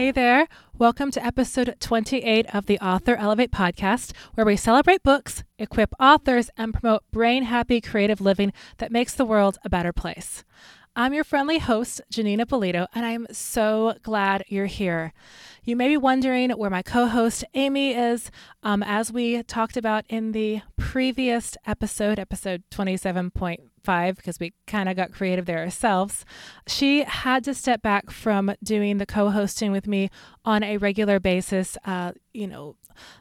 Hey there. Welcome to episode 28 of the Author Elevate podcast, where we celebrate books, equip authors, and promote brain happy creative living that makes the world a better place. I'm your friendly host, Janeen Ippolito, and I'm so glad you're here. You may be wondering where my co host Amy is. Um, as we talked about in the previous episode, episode 27.5, because we kind of got creative there ourselves, she had to step back from doing the co hosting with me on a regular basis. Uh, you know,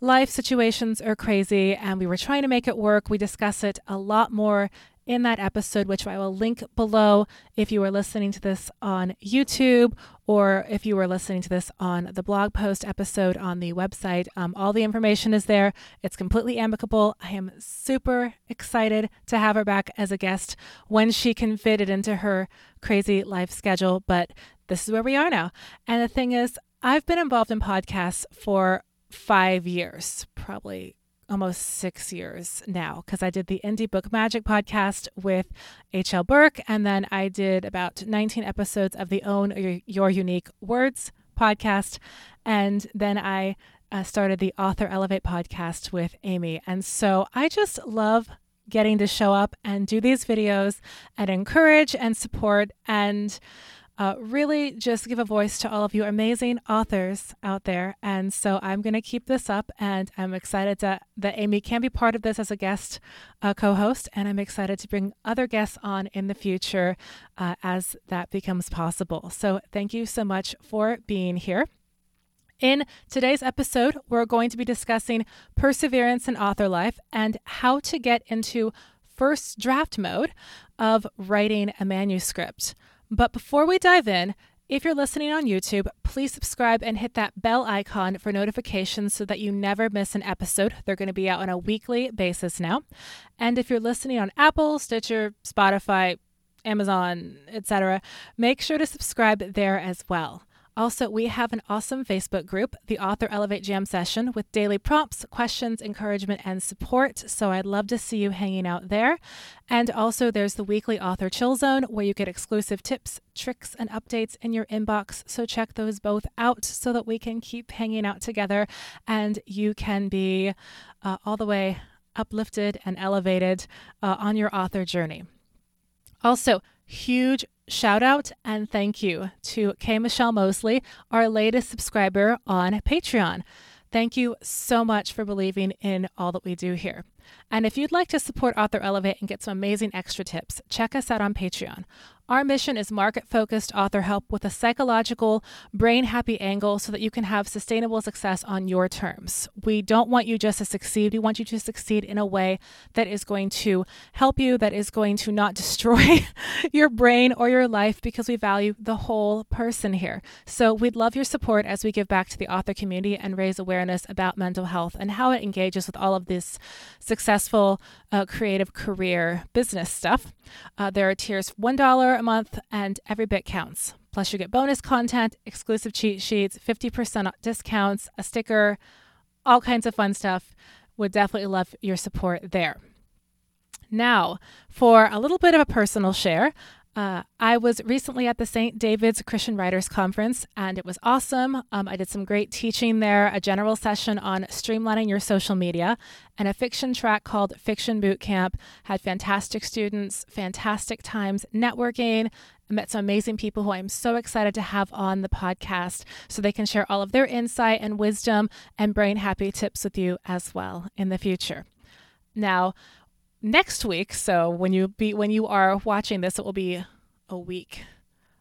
life situations are crazy, and we were trying to make it work. We discuss it a lot more in that episode, which I will link below if you are listening to this on YouTube or if you are listening to this on the blog post episode on the website. Um, all the information is there. It's completely amicable. I am super excited to have her back as a guest when she can fit it into her crazy life schedule. But this is where we are now. And the thing is, I've been involved in podcasts for five years, probably almost six years now because I did the Indie Book Magic podcast with H.L. Burke, and then I did about 19 episodes of the Own Your Unique Words podcast, and then I uh, started the Author Elevate podcast with Amy. And so I just love getting to show up and do these videos and encourage and support and uh, really just give a voice to all of you amazing authors out there. And so I'm going to keep this up, and I'm excited to, that Amy can be part of this as a guest uh, co host. And I'm excited to bring other guests on in the future uh, as that becomes possible. So thank you so much for being here. In today's episode, we're going to be discussing perseverance in author life and how to get into first draft mode of writing a manuscript. But before we dive in, if you're listening on YouTube, please subscribe and hit that bell icon for notifications so that you never miss an episode. They're going to be out on a weekly basis now. And if you're listening on Apple, Stitcher, Spotify, Amazon, etc., make sure to subscribe there as well. Also, we have an awesome Facebook group, the Author Elevate Jam Session, with daily prompts, questions, encouragement, and support. So I'd love to see you hanging out there. And also, there's the weekly Author Chill Zone, where you get exclusive tips, tricks, and updates in your inbox. So check those both out so that we can keep hanging out together and you can be uh, all the way uplifted and elevated uh, on your author journey. Also, huge shout out and thank you to K. Michelle Mosley, our latest subscriber on Patreon. Thank you so much for believing in all that we do here. And if you'd like to support Author Elevate and get some amazing extra tips, check us out on Patreon. Our mission is market focused author help with a psychological, brain happy angle so that you can have sustainable success on your terms. We don't want you just to succeed. We want you to succeed in a way that is going to help you, that is going to not destroy your brain or your life because we value the whole person here. So we'd love your support as we give back to the author community and raise awareness about mental health and how it engages with all of this successful uh, creative career business stuff. Uh, there are tiers $1 a month, and every bit counts. Plus, you get bonus content, exclusive cheat sheets, 50% discounts, a sticker, all kinds of fun stuff. Would definitely love your support there. Now, for a little bit of a personal share, uh, I was recently at the St. David's Christian Writers Conference, and it was awesome. Um, I did some great teaching there, a general session on streamlining your social media, and a fiction track called Fiction Boot Camp. Had fantastic students, fantastic times networking. I met some amazing people who I'm so excited to have on the podcast so they can share all of their insight and wisdom and brain happy tips with you as well in the future. Now, next week. So when you be when you are watching this, it will be a week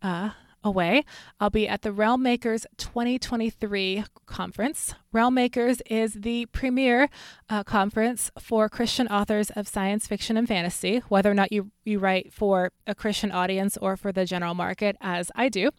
uh, away. I'll be at the Realm Makers 2023 conference. Realm Makers is the premier uh, conference for Christian authors of science fiction and fantasy, whether or not you, you write for a Christian audience or for the general market, as I do.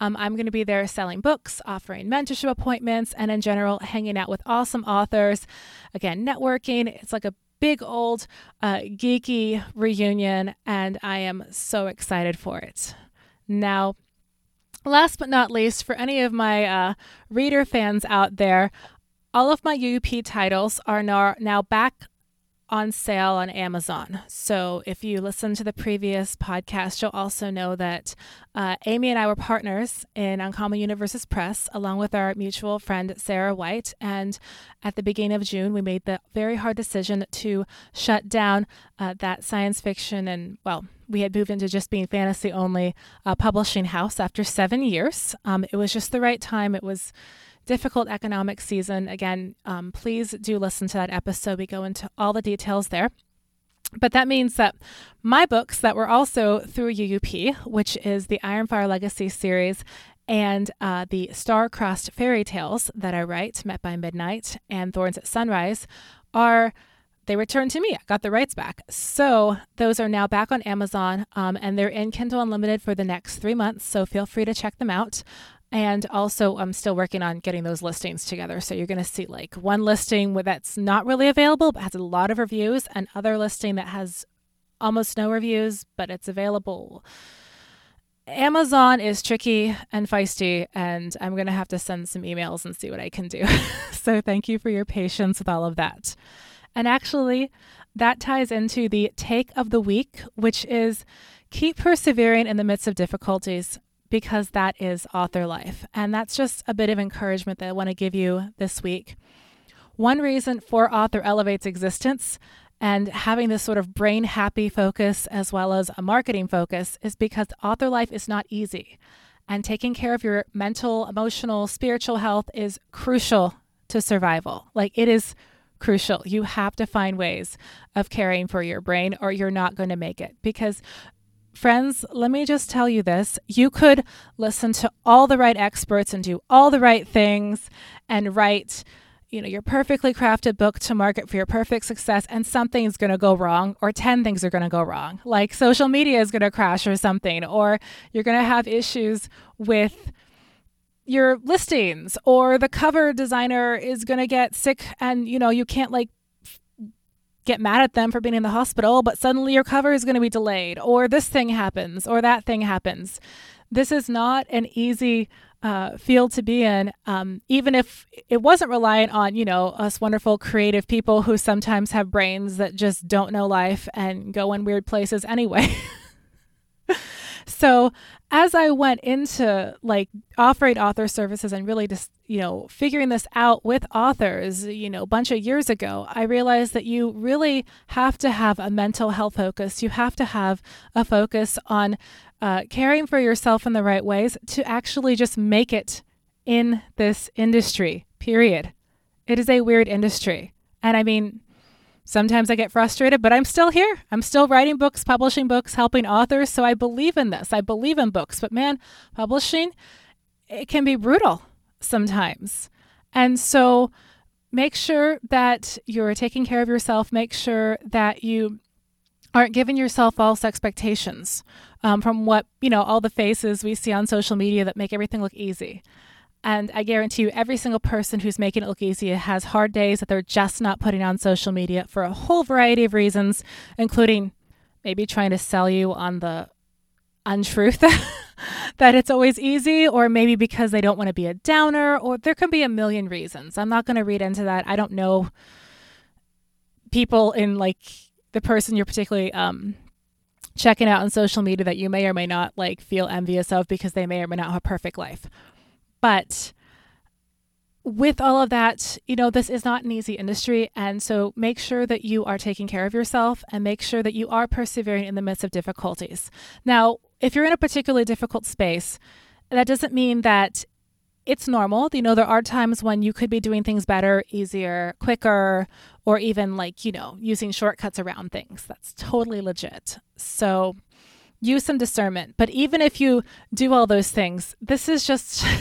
Um, I'm going to be there selling books, offering mentorship appointments, and in general, hanging out with awesome authors. Again, networking. It's like a big old uh, geeky reunion, and I am so excited for it. Now, last but not least, for any of my uh, reader fans out there, all of my UUP titles are now, now back on sale on Amazon. So if you listen to the previous podcast, you'll also know that uh, Amy and I were partners in Uncommon Universes Press, along with our mutual friend Sarah White. And at the beginning of June, we made the very hard decision to shut down uh, that science fiction and, well, we had moved into just being fantasy only uh, publishing house after seven years. Um, it was just the right time. It was difficult economic season. Again, um, please do listen to that episode. We go into all the details there. But that means that my books that were also through UUP, which is the Ironfire Legacy series, and uh, the star-crossed fairy tales that I write, Met by Midnight and Thorns at Sunrise, are they returned to me. I got the rights back. So those are now back on Amazon um, and they're in Kindle Unlimited for the next three months. So feel free to check them out. And also, I'm still working on getting those listings together. So you're going to see like one listing that's not really available, but has a lot of reviews, and other listing that has almost no reviews, but it's available. Amazon is tricky and feisty, and I'm going to have to send some emails and see what I can do. so thank you for your patience with all of that. And actually, that ties into the take of the week, which is keep persevering in the midst of difficulties because that is author life. And that's just a bit of encouragement that I want to give you this week. One reason for Author Elevate's existence and having this sort of brain happy focus as well as a marketing focus is because author life is not easy. And taking care of your mental, emotional, spiritual health is crucial to survival. Like it is crucial. You have to find ways of caring for your brain or you're not going to make it because Friends, let me just tell you this. You could listen to all the right experts and do all the right things and write, you know, your perfectly crafted book to market for your perfect success and something's going to go wrong or 10 things are going to go wrong. Like social media is going to crash or something or you're going to have issues with your listings or the cover designer is going to get sick and you know you can't like get mad at them for being in the hospital, but suddenly your cover is going to be delayed, or this thing happens, or that thing happens. This is not an easy uh, field to be in, um, even if it wasn't reliant on, you know, us wonderful creative people who sometimes have brains that just don't know life and go in weird places anyway. so as I went into like offering author services and really just, you know, figuring this out with authors, you know, a bunch of years ago, I realized that you really have to have a mental health focus. You have to have a focus on uh, caring for yourself in the right ways to actually just make it in this industry, period. It is a weird industry. And I mean, Sometimes I get frustrated, but I'm still here. I'm still writing books, publishing books, helping authors. So I believe in this. I believe in books. But man, publishing, it can be brutal sometimes. And so make sure that you're taking care of yourself. Make sure that you aren't giving yourself false expectations um, from what, you know, all the faces we see on social media that make everything look easy. And I guarantee you, every single person who's making it look easy has hard days that they're just not putting on social media for a whole variety of reasons, including maybe trying to sell you on the untruth that it's always easy, or maybe because they don't want to be a downer, or there can be a million reasons. I'm not going to read into that. I don't know people in like the person you're particularly um, checking out on social media that you may or may not like feel envious of because they may or may not have a perfect life. But with all of that, you know, this is not an easy industry. And so make sure that you are taking care of yourself and make sure that you are persevering in the midst of difficulties. Now, if you're in a particularly difficult space, that doesn't mean that it's normal. You know, there are times when you could be doing things better, easier, quicker, or even like, you know, using shortcuts around things. That's totally legit. So use some discernment. But even if you do all those things, this is just.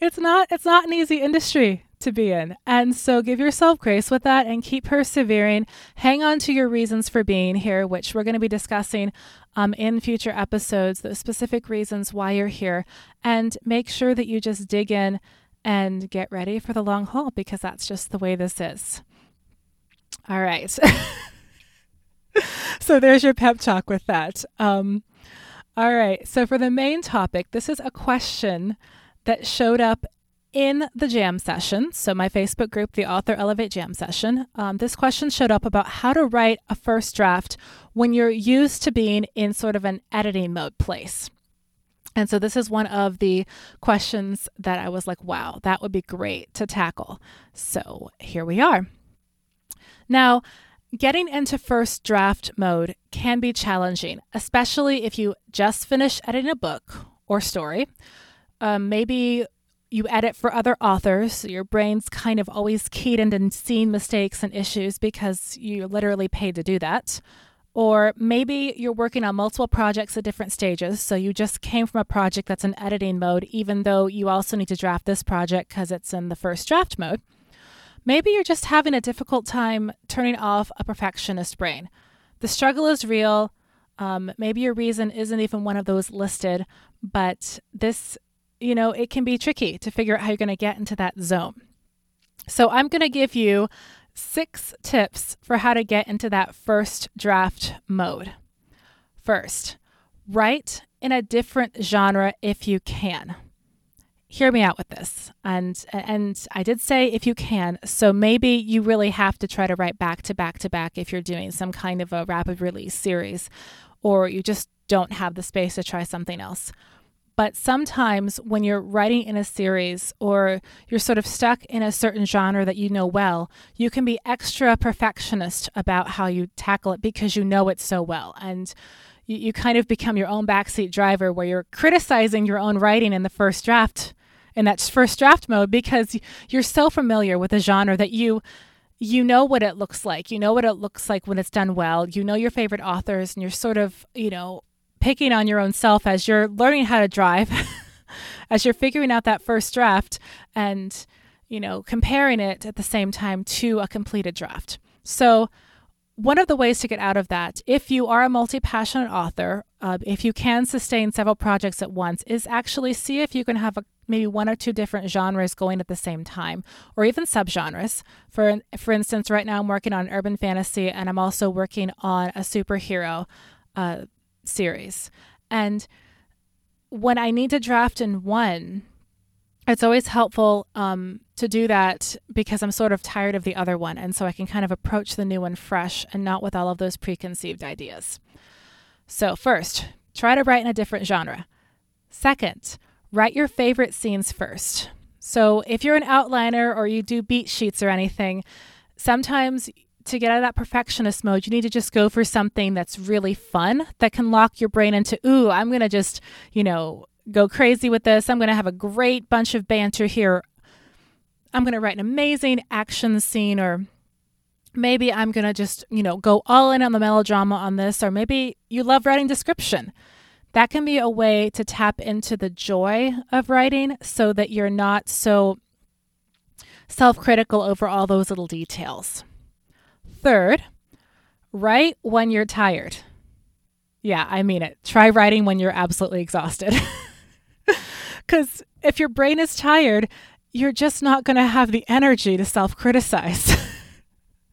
it's not it's not an easy industry to be in. And so give yourself grace with that and keep persevering. Hang on to your reasons for being here, which we're going to be discussing um, in future episodes, the specific reasons why you're here. And make sure that you just dig in and get ready for the long haul because that's just the way this is. All right. so there's your pep talk with that. Um, all right. So for the main topic, this is a question that showed up in the jam session, so my Facebook group, the Author Elevate Jam Session, um, this question showed up about how to write a first draft when you're used to being in sort of an editing mode place. And so this is one of the questions that I was like, wow, that would be great to tackle. So here we are. Now, getting into first draft mode can be challenging, especially if you just finished editing a book or story. Um, maybe you edit for other authors, your brain's kind of always keyed and seeing mistakes and issues because you're literally paid to do that. Or maybe you're working on multiple projects at different stages, so you just came from a project that's in editing mode, even though you also need to draft this project because it's in the first draft mode. Maybe you're just having a difficult time turning off a perfectionist brain. The struggle is real. Um, maybe your reason isn't even one of those listed, but this you know, it can be tricky to figure out how you're going to get into that zone. So I'm going to give you six tips for how to get into that first draft mode. First, write in a different genre if you can. Hear me out with this. And and I did say if you can. So maybe you really have to try to write back to back to back if you're doing some kind of a rapid release series or you just don't have the space to try something else. But sometimes when you're writing in a series or you're sort of stuck in a certain genre that you know well, you can be extra perfectionist about how you tackle it because you know it so well. And you, you kind of become your own backseat driver where you're criticizing your own writing in the first draft, in that first draft mode, because you're so familiar with the genre that you you know what it looks like. You know what it looks like when it's done well. You know your favorite authors and you're sort of, you know, picking on your own self as you're learning how to drive, as you're figuring out that first draft and, you know, comparing it at the same time to a completed draft. So, one of the ways to get out of that, if you are a multi passionate author, uh, if you can sustain several projects at once, is actually see if you can have a, maybe one or two different genres going at the same time, or even subgenres. For for instance, right now I'm working on urban fantasy, and I'm also working on a superhero uh, series. And when I need to draft in one, it's always helpful um, to do that because I'm sort of tired of the other one. And so I can kind of approach the new one fresh and not with all of those preconceived ideas. So, first, try to write in a different genre. Second, write your favorite scenes first. So, if you're an outliner or you do beat sheets or anything, sometimes to get out of that perfectionist mode, you need to just go for something that's really fun that can lock your brain into, ooh, I'm going to just, you know, go crazy with this. I'm going to have a great bunch of banter here. I'm going to write an amazing action scene, or maybe I'm going to just, you know, go all in on the melodrama on this, or maybe you love writing description. That can be a way to tap into the joy of writing so that you're not so self critical over all those little details. Third, write when you're tired. Yeah, I mean it. Try writing when you're absolutely exhausted. Because if your brain is tired, you're just not going to have the energy to self criticize.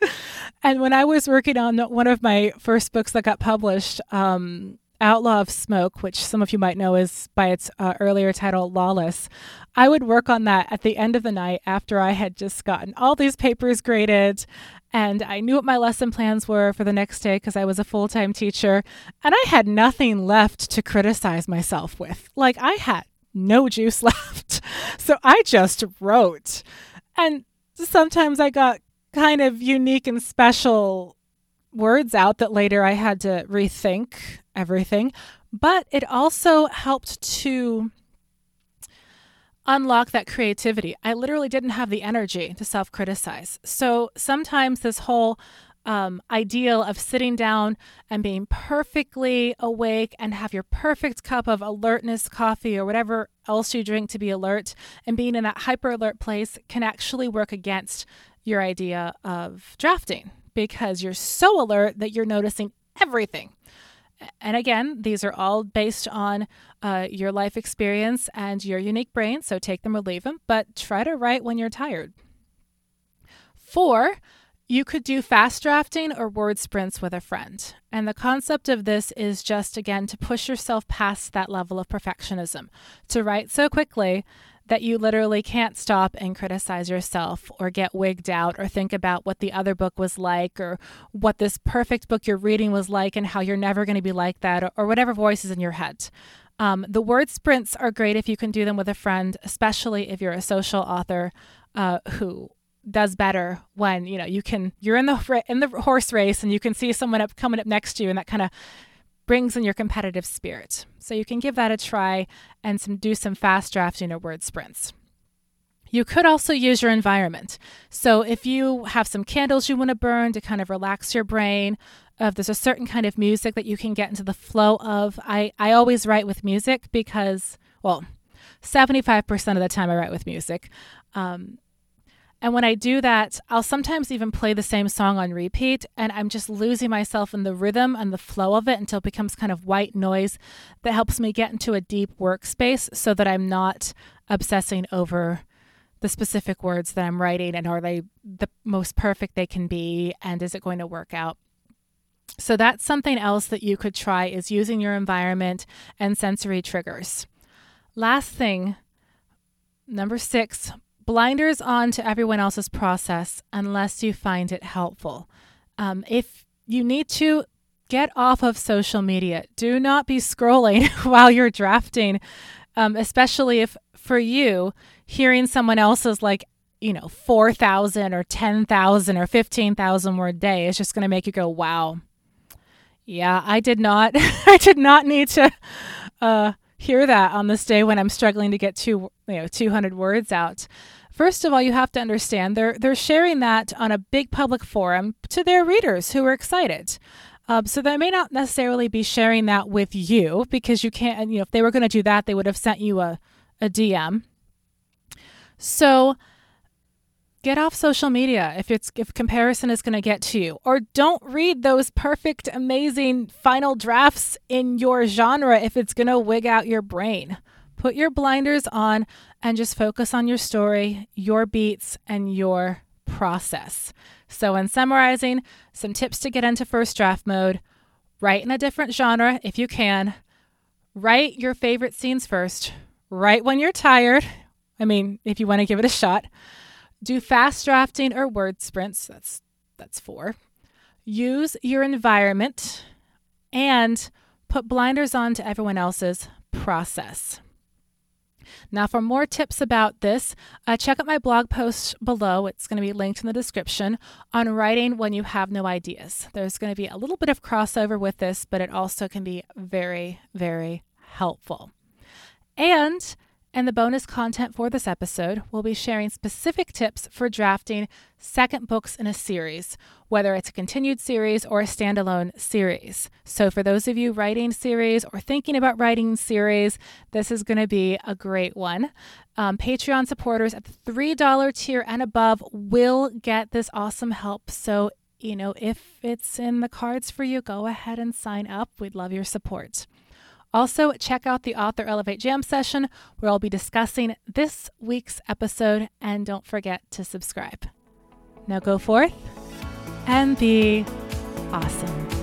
and when I was working on one of my first books that got published, um, Outlaw of Smoke, which some of you might know is by its uh, earlier title, Lawless, I would work on that at the end of the night after I had just gotten all these papers graded and I knew what my lesson plans were for the next day because I was a full time teacher. And I had nothing left to criticize myself with. Like, I had no juice left. So I just wrote. And sometimes I got kind of unique and special words out that later I had to rethink everything. But it also helped to unlock that creativity. I literally didn't have the energy to self criticize. So sometimes this whole um, ideal of sitting down and being perfectly awake and have your perfect cup of alertness coffee or whatever else you drink to be alert and being in that hyper alert place can actually work against your idea of drafting because you're so alert that you're noticing everything and again, these are all based on uh, your life experience and your unique brain, so take them or leave them, but try to write when you're tired. Four, you could do fast drafting or word sprints with a friend. And the concept of this is just, again, to push yourself past that level of perfectionism, to write so quickly that you literally can't stop and criticize yourself or get wigged out or think about what the other book was like or what this perfect book you're reading was like and how you're never going to be like that or, or whatever voice is in your head. Um, the word sprints are great if you can do them with a friend, especially if you're a social author uh, who does better when you know you can you're in the in the horse race and you can see someone up coming up next to you and that kind of brings in your competitive spirit. So you can give that a try and some do some fast drafting or word sprints. You could also use your environment. So if you have some candles you want to burn to kind of relax your brain, if there's a certain kind of music that you can get into the flow of, I, I always write with music because, well, 75% of the time I write with music. Um, and when I do that, I'll sometimes even play the same song on repeat, and I'm just losing myself in the rhythm and the flow of it until it becomes kind of white noise that helps me get into a deep workspace so that I'm not obsessing over the specific words that I'm writing and are they the most perfect they can be, and is it going to work out? So that's something else that you could try is using your environment and sensory triggers. Last thing, number six, blinders on to everyone else's process unless you find it helpful. Um, if you need to, get off of social media. Do not be scrolling while you're drafting, um, especially if for you, hearing someone else's like, you know, 4,000 or 10,000 or 15,000 word day is just going to make you go, wow. Yeah, I did not, I did not need to uh, hear that on this day when I'm struggling to get two, you know, 200 words out. First of all, you have to understand they're they're sharing that on a big public forum to their readers who are excited. Um, so they may not necessarily be sharing that with you because you can't. You know, if they were going to do that, they would have sent you a a DM. So get off social media if it's if comparison is going to get to you or don't read those perfect amazing final drafts in your genre if it's going to wig out your brain Put your blinders on and just focus on your story, your beats, and your process. So, in summarizing, some tips to get into first draft mode write in a different genre if you can. Write your favorite scenes first. Write when you're tired. I mean, if you want to give it a shot. Do fast drafting or word sprints. That's that's four. Use your environment and put blinders on to everyone else's process. Now, for more tips about this, uh, check out my blog post below. It's going to be linked in the description on writing when you have no ideas. There's going to be a little bit of crossover with this, but it also can be very, very helpful. And and the bonus content for this episode, we'll be sharing specific tips for drafting second books in a series, whether it's a continued series or a standalone series. So, for those of you writing series or thinking about writing series, this is going to be a great one. Um, Patreon supporters at the $3 tier and above will get this awesome help. So, you know, if it's in the cards for you, go ahead and sign up. We'd love your support. Also, check out the Author Elevate Jam session where I'll be discussing this week's episode, and don't forget to subscribe. Now go forth and be awesome.